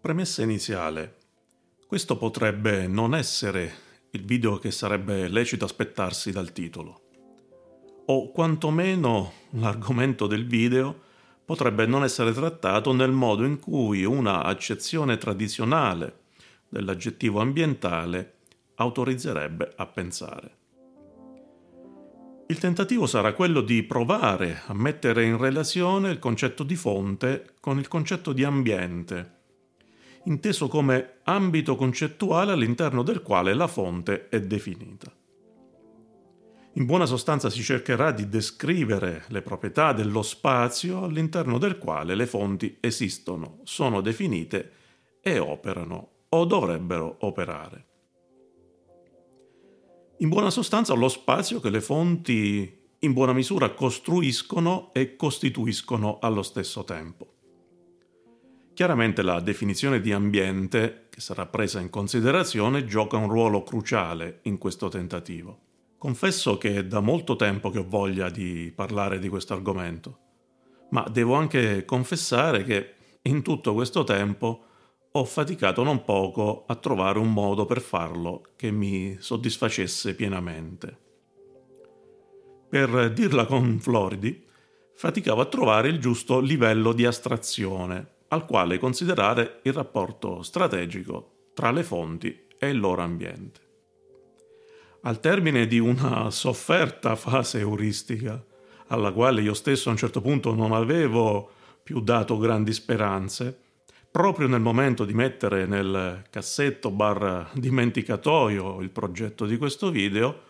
Premessa iniziale. Questo potrebbe non essere il video che sarebbe lecito aspettarsi dal titolo. O quantomeno l'argomento del video potrebbe non essere trattato nel modo in cui una accezione tradizionale dell'aggettivo ambientale autorizzerebbe a pensare. Il tentativo sarà quello di provare a mettere in relazione il concetto di fonte con il concetto di ambiente, inteso come ambito concettuale all'interno del quale la fonte è definita. In buona sostanza si cercherà di descrivere le proprietà dello spazio all'interno del quale le fonti esistono, sono definite e operano o dovrebbero operare. In buona sostanza lo spazio che le fonti in buona misura costruiscono e costituiscono allo stesso tempo. Chiaramente la definizione di ambiente, che sarà presa in considerazione, gioca un ruolo cruciale in questo tentativo. Confesso che è da molto tempo che ho voglia di parlare di questo argomento, ma devo anche confessare che in tutto questo tempo ho faticato non poco a trovare un modo per farlo che mi soddisfacesse pienamente. Per dirla con Floridi, faticavo a trovare il giusto livello di astrazione al quale considerare il rapporto strategico tra le fonti e il loro ambiente. Al termine di una sofferta fase euristica, alla quale io stesso a un certo punto non avevo più dato grandi speranze, proprio nel momento di mettere nel cassetto bar dimenticatoio il progetto di questo video,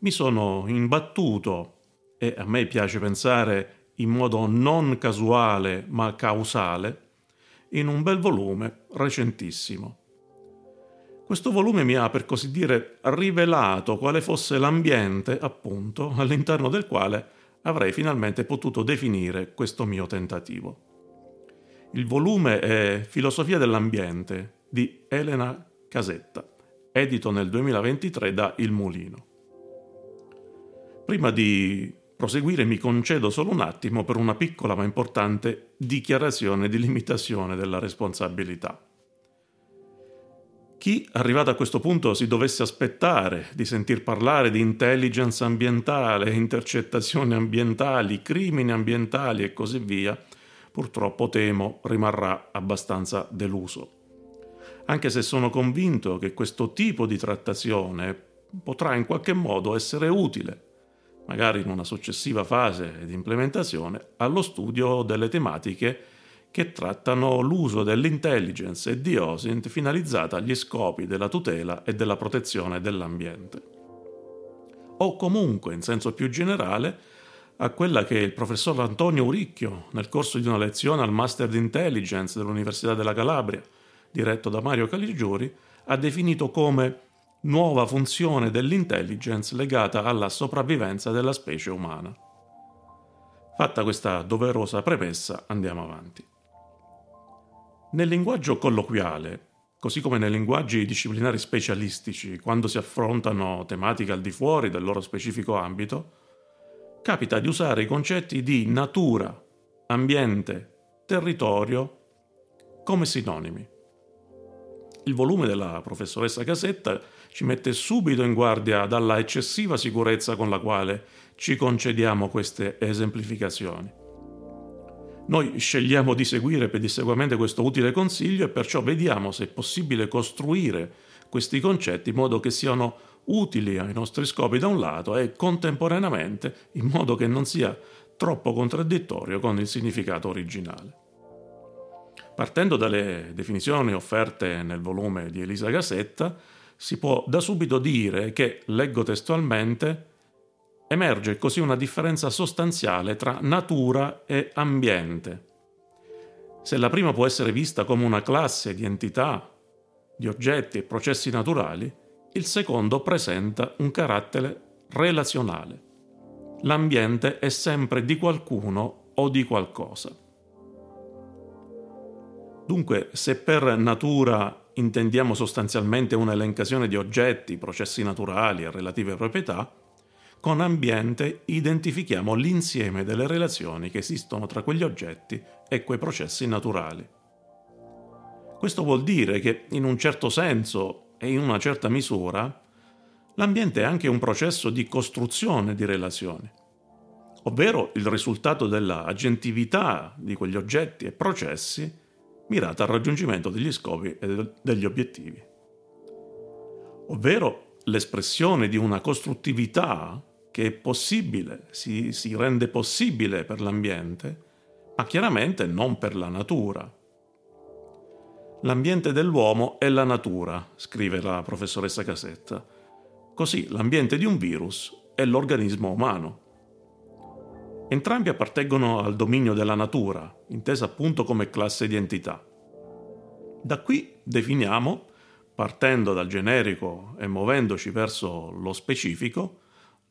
mi sono imbattuto, e a me piace pensare in modo non casuale ma causale, in un bel volume recentissimo. Questo volume mi ha, per così dire, rivelato quale fosse l'ambiente, appunto, all'interno del quale avrei finalmente potuto definire questo mio tentativo. Il volume è Filosofia dell'ambiente di Elena Casetta, edito nel 2023 da Il Mulino. Prima di proseguire mi concedo solo un attimo per una piccola ma importante dichiarazione di limitazione della responsabilità. Chi, arrivato a questo punto, si dovesse aspettare di sentir parlare di intelligence ambientale, intercettazioni ambientali, crimini ambientali e così via, purtroppo temo rimarrà abbastanza deluso. Anche se sono convinto che questo tipo di trattazione potrà in qualche modo essere utile, magari in una successiva fase di implementazione, allo studio delle tematiche che trattano l'uso dell'intelligence e di OSINT finalizzata agli scopi della tutela e della protezione dell'ambiente. O comunque, in senso più generale, a quella che il professor Antonio Uricchio, nel corso di una lezione al Master di Intelligence dell'Università della Calabria, diretto da Mario Caligiuri, ha definito come nuova funzione dell'intelligence legata alla sopravvivenza della specie umana. Fatta questa doverosa premessa, andiamo avanti. Nel linguaggio colloquiale, così come nei linguaggi disciplinari specialistici, quando si affrontano tematiche al di fuori del loro specifico ambito, capita di usare i concetti di natura, ambiente, territorio come sinonimi. Il volume della professoressa Casetta ci mette subito in guardia dalla eccessiva sicurezza con la quale ci concediamo queste esemplificazioni. Noi scegliamo di seguire pedissequamente questo utile consiglio e perciò vediamo se è possibile costruire questi concetti in modo che siano utili ai nostri scopi da un lato e contemporaneamente in modo che non sia troppo contraddittorio con il significato originale. Partendo dalle definizioni offerte nel volume di Elisa Gassetta, si può da subito dire che, leggo testualmente, emerge così una differenza sostanziale tra natura e ambiente. Se la prima può essere vista come una classe di entità, di oggetti e processi naturali, il secondo presenta un carattere relazionale. L'ambiente è sempre di qualcuno o di qualcosa. Dunque, se per natura intendiamo sostanzialmente un'elencazione di oggetti, processi naturali e relative proprietà, con ambiente identifichiamo l'insieme delle relazioni che esistono tra quegli oggetti e quei processi naturali. Questo vuol dire che in un certo senso e in una certa misura l'ambiente è anche un processo di costruzione di relazioni, ovvero il risultato della agentività di quegli oggetti e processi mirata al raggiungimento degli scopi e degli obiettivi, ovvero l'espressione di una costruttività che è possibile, si, si rende possibile per l'ambiente, ma chiaramente non per la natura. L'ambiente dell'uomo è la natura, scrive la professoressa Casetta. Così l'ambiente di un virus è l'organismo umano. Entrambi appartengono al dominio della natura, intesa appunto come classe di entità. Da qui definiamo, partendo dal generico e muovendoci verso lo specifico,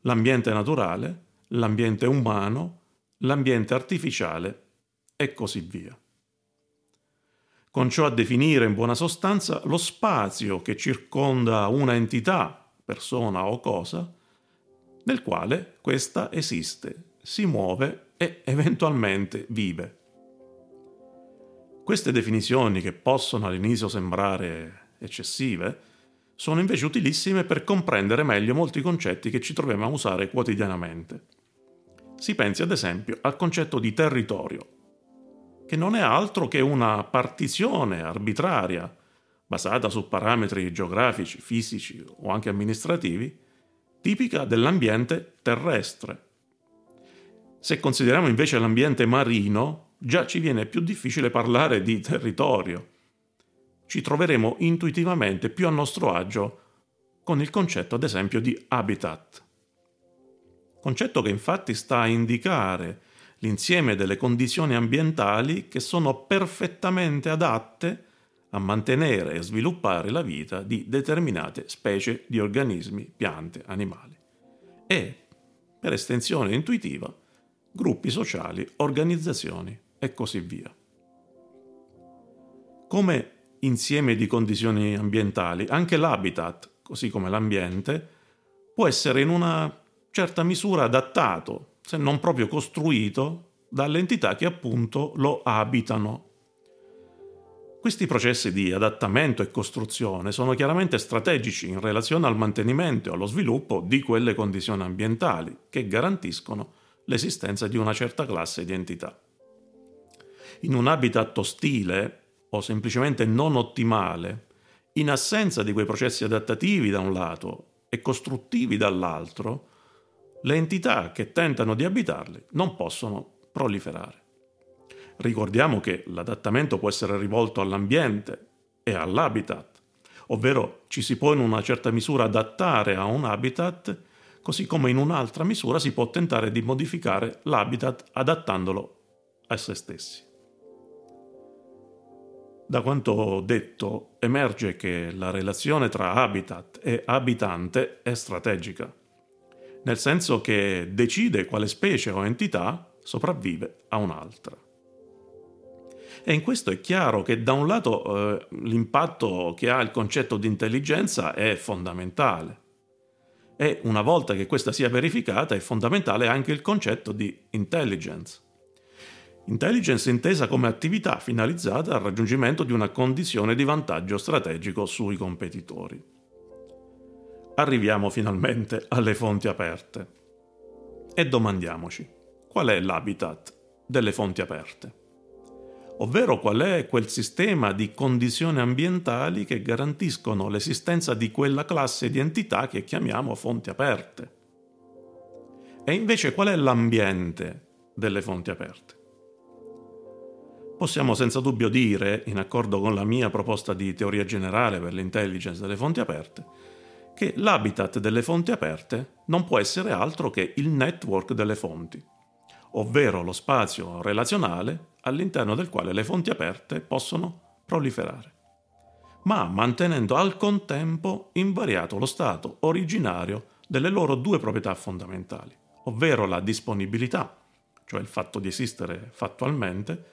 l'ambiente naturale, l'ambiente umano, l'ambiente artificiale e così via. Con ciò a definire in buona sostanza lo spazio che circonda una entità, persona o cosa, nel quale questa esiste, si muove e eventualmente vive. Queste definizioni, che possono all'inizio sembrare eccessive, sono invece utilissime per comprendere meglio molti concetti che ci troviamo a usare quotidianamente. Si pensi ad esempio al concetto di territorio, che non è altro che una partizione arbitraria, basata su parametri geografici, fisici o anche amministrativi, tipica dell'ambiente terrestre. Se consideriamo invece l'ambiente marino, già ci viene più difficile parlare di territorio ci troveremo intuitivamente più a nostro agio con il concetto, ad esempio, di habitat. Concetto che infatti sta a indicare l'insieme delle condizioni ambientali che sono perfettamente adatte a mantenere e sviluppare la vita di determinate specie di organismi, piante, animali e, per estensione intuitiva, gruppi sociali, organizzazioni e così via. Come insieme di condizioni ambientali, anche l'habitat, così come l'ambiente, può essere in una certa misura adattato, se non proprio costruito, dalle entità che appunto lo abitano. Questi processi di adattamento e costruzione sono chiaramente strategici in relazione al mantenimento e allo sviluppo di quelle condizioni ambientali che garantiscono l'esistenza di una certa classe di entità. In un habitat ostile, o semplicemente non ottimale, in assenza di quei processi adattativi da un lato e costruttivi dall'altro, le entità che tentano di abitarli non possono proliferare. Ricordiamo che l'adattamento può essere rivolto all'ambiente e all'habitat, ovvero ci si può in una certa misura adattare a un habitat, così come in un'altra misura si può tentare di modificare l'habitat adattandolo a se stessi. Da quanto detto emerge che la relazione tra habitat e abitante è strategica, nel senso che decide quale specie o entità sopravvive a un'altra. E in questo è chiaro che da un lato eh, l'impatto che ha il concetto di intelligenza è fondamentale e una volta che questa sia verificata è fondamentale anche il concetto di intelligence. Intelligence intesa come attività finalizzata al raggiungimento di una condizione di vantaggio strategico sui competitori. Arriviamo finalmente alle fonti aperte e domandiamoci qual è l'habitat delle fonti aperte, ovvero qual è quel sistema di condizioni ambientali che garantiscono l'esistenza di quella classe di entità che chiamiamo fonti aperte. E invece qual è l'ambiente delle fonti aperte? Possiamo senza dubbio dire, in accordo con la mia proposta di teoria generale per l'intelligence delle fonti aperte, che l'habitat delle fonti aperte non può essere altro che il network delle fonti, ovvero lo spazio relazionale all'interno del quale le fonti aperte possono proliferare, ma mantenendo al contempo invariato lo stato originario delle loro due proprietà fondamentali, ovvero la disponibilità, cioè il fatto di esistere fattualmente,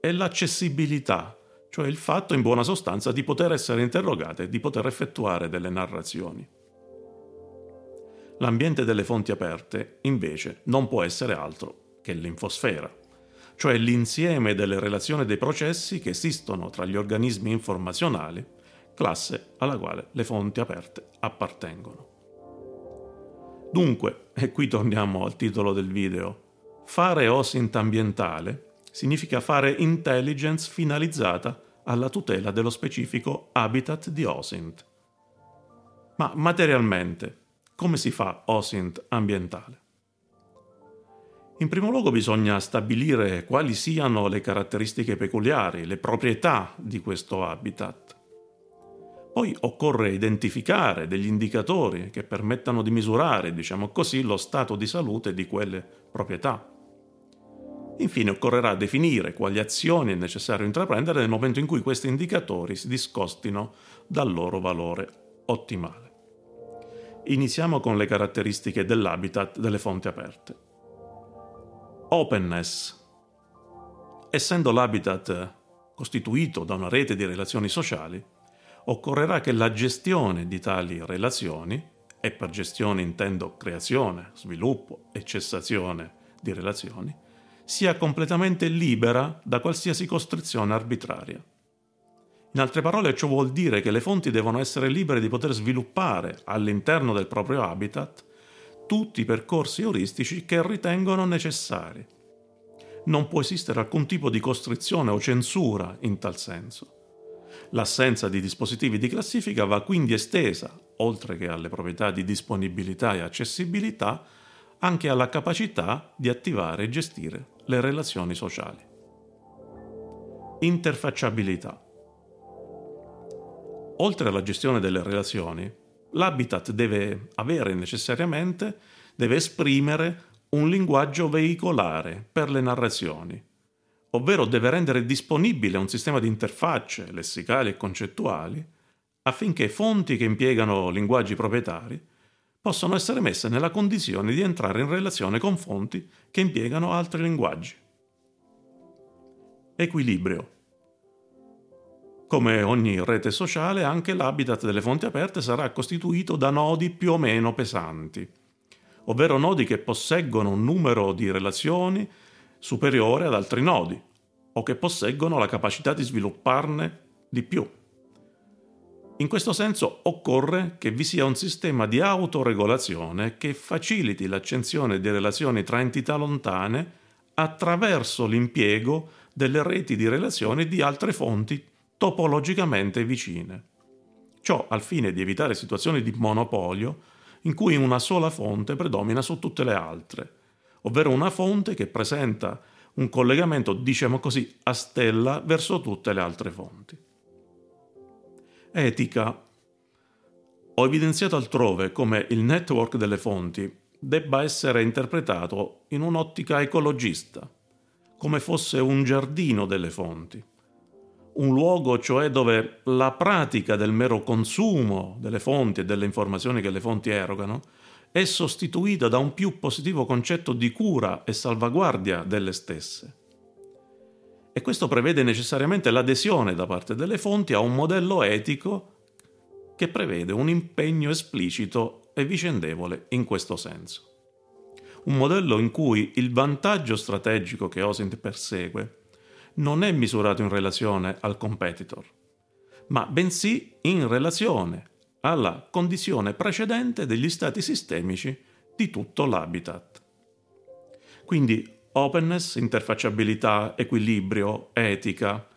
è l'accessibilità, cioè il fatto in buona sostanza di poter essere interrogate, di poter effettuare delle narrazioni. L'ambiente delle fonti aperte, invece, non può essere altro che l'infosfera, cioè l'insieme delle relazioni dei processi che esistono tra gli organismi informazionali, classe alla quale le fonti aperte appartengono. Dunque, e qui torniamo al titolo del video, fare OSINT ambientale significa fare intelligence finalizzata alla tutela dello specifico habitat di OSINT. Ma materialmente, come si fa OSINT ambientale? In primo luogo bisogna stabilire quali siano le caratteristiche peculiari, le proprietà di questo habitat. Poi occorre identificare degli indicatori che permettano di misurare, diciamo così, lo stato di salute di quelle proprietà. Infine occorrerà definire quali azioni è necessario intraprendere nel momento in cui questi indicatori si discostino dal loro valore ottimale. Iniziamo con le caratteristiche dell'habitat delle fonti aperte. Openness. Essendo l'habitat costituito da una rete di relazioni sociali, occorrerà che la gestione di tali relazioni, e per gestione intendo creazione, sviluppo e cessazione di relazioni, sia completamente libera da qualsiasi costrizione arbitraria. In altre parole, ciò vuol dire che le fonti devono essere libere di poter sviluppare all'interno del proprio habitat tutti i percorsi euristici che ritengono necessari. Non può esistere alcun tipo di costrizione o censura in tal senso. L'assenza di dispositivi di classifica va quindi estesa, oltre che alle proprietà di disponibilità e accessibilità, anche alla capacità di attivare e gestire le relazioni sociali. Interfacciabilità. Oltre alla gestione delle relazioni, l'habitat deve avere necessariamente, deve esprimere un linguaggio veicolare per le narrazioni, ovvero deve rendere disponibile un sistema di interfacce lessicali e concettuali affinché fonti che impiegano linguaggi proprietari possano essere messe nella condizione di entrare in relazione con fonti che impiegano altri linguaggi. Equilibrio. Come ogni rete sociale, anche l'habitat delle fonti aperte sarà costituito da nodi più o meno pesanti, ovvero nodi che posseggono un numero di relazioni superiore ad altri nodi, o che posseggono la capacità di svilupparne di più. In questo senso occorre che vi sia un sistema di autoregolazione che faciliti l'accensione di relazioni tra entità lontane attraverso l'impiego delle reti di relazioni di altre fonti topologicamente vicine. Ciò al fine di evitare situazioni di monopolio in cui una sola fonte predomina su tutte le altre, ovvero una fonte che presenta un collegamento, diciamo così, a stella verso tutte le altre fonti. Etica. Ho evidenziato altrove come il network delle fonti debba essere interpretato in un'ottica ecologista, come fosse un giardino delle fonti un luogo cioè dove la pratica del mero consumo delle fonti e delle informazioni che le fonti erogano è sostituita da un più positivo concetto di cura e salvaguardia delle stesse. E questo prevede necessariamente l'adesione da parte delle fonti a un modello etico che prevede un impegno esplicito e vicendevole in questo senso. Un modello in cui il vantaggio strategico che OSINT persegue non è misurato in relazione al competitor, ma bensì in relazione alla condizione precedente degli stati sistemici di tutto l'habitat. Quindi openness, interfacciabilità, equilibrio, etica,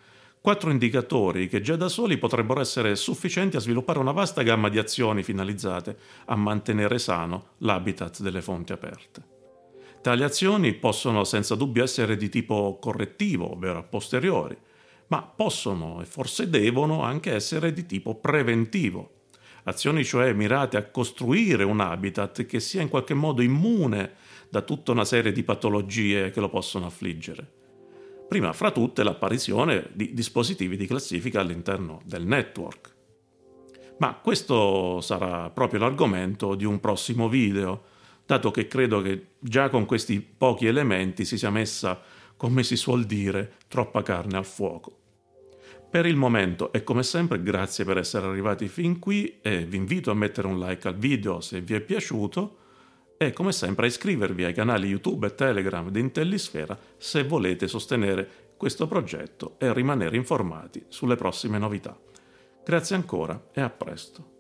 quattro indicatori che già da soli potrebbero essere sufficienti a sviluppare una vasta gamma di azioni finalizzate a mantenere sano l'habitat delle fonti aperte. Tali azioni possono senza dubbio essere di tipo correttivo, ovvero a posteriori, ma possono e forse devono anche essere di tipo preventivo. Azioni cioè mirate a costruire un habitat che sia in qualche modo immune da tutta una serie di patologie che lo possono affliggere. Prima fra tutte l'apparizione di dispositivi di classifica all'interno del network. Ma questo sarà proprio l'argomento di un prossimo video dato che credo che già con questi pochi elementi si sia messa, come si suol dire, troppa carne al fuoco. Per il momento e come sempre grazie per essere arrivati fin qui e vi invito a mettere un like al video se vi è piaciuto e come sempre a iscrivervi ai canali YouTube e Telegram di Intellisfera se volete sostenere questo progetto e rimanere informati sulle prossime novità. Grazie ancora e a presto.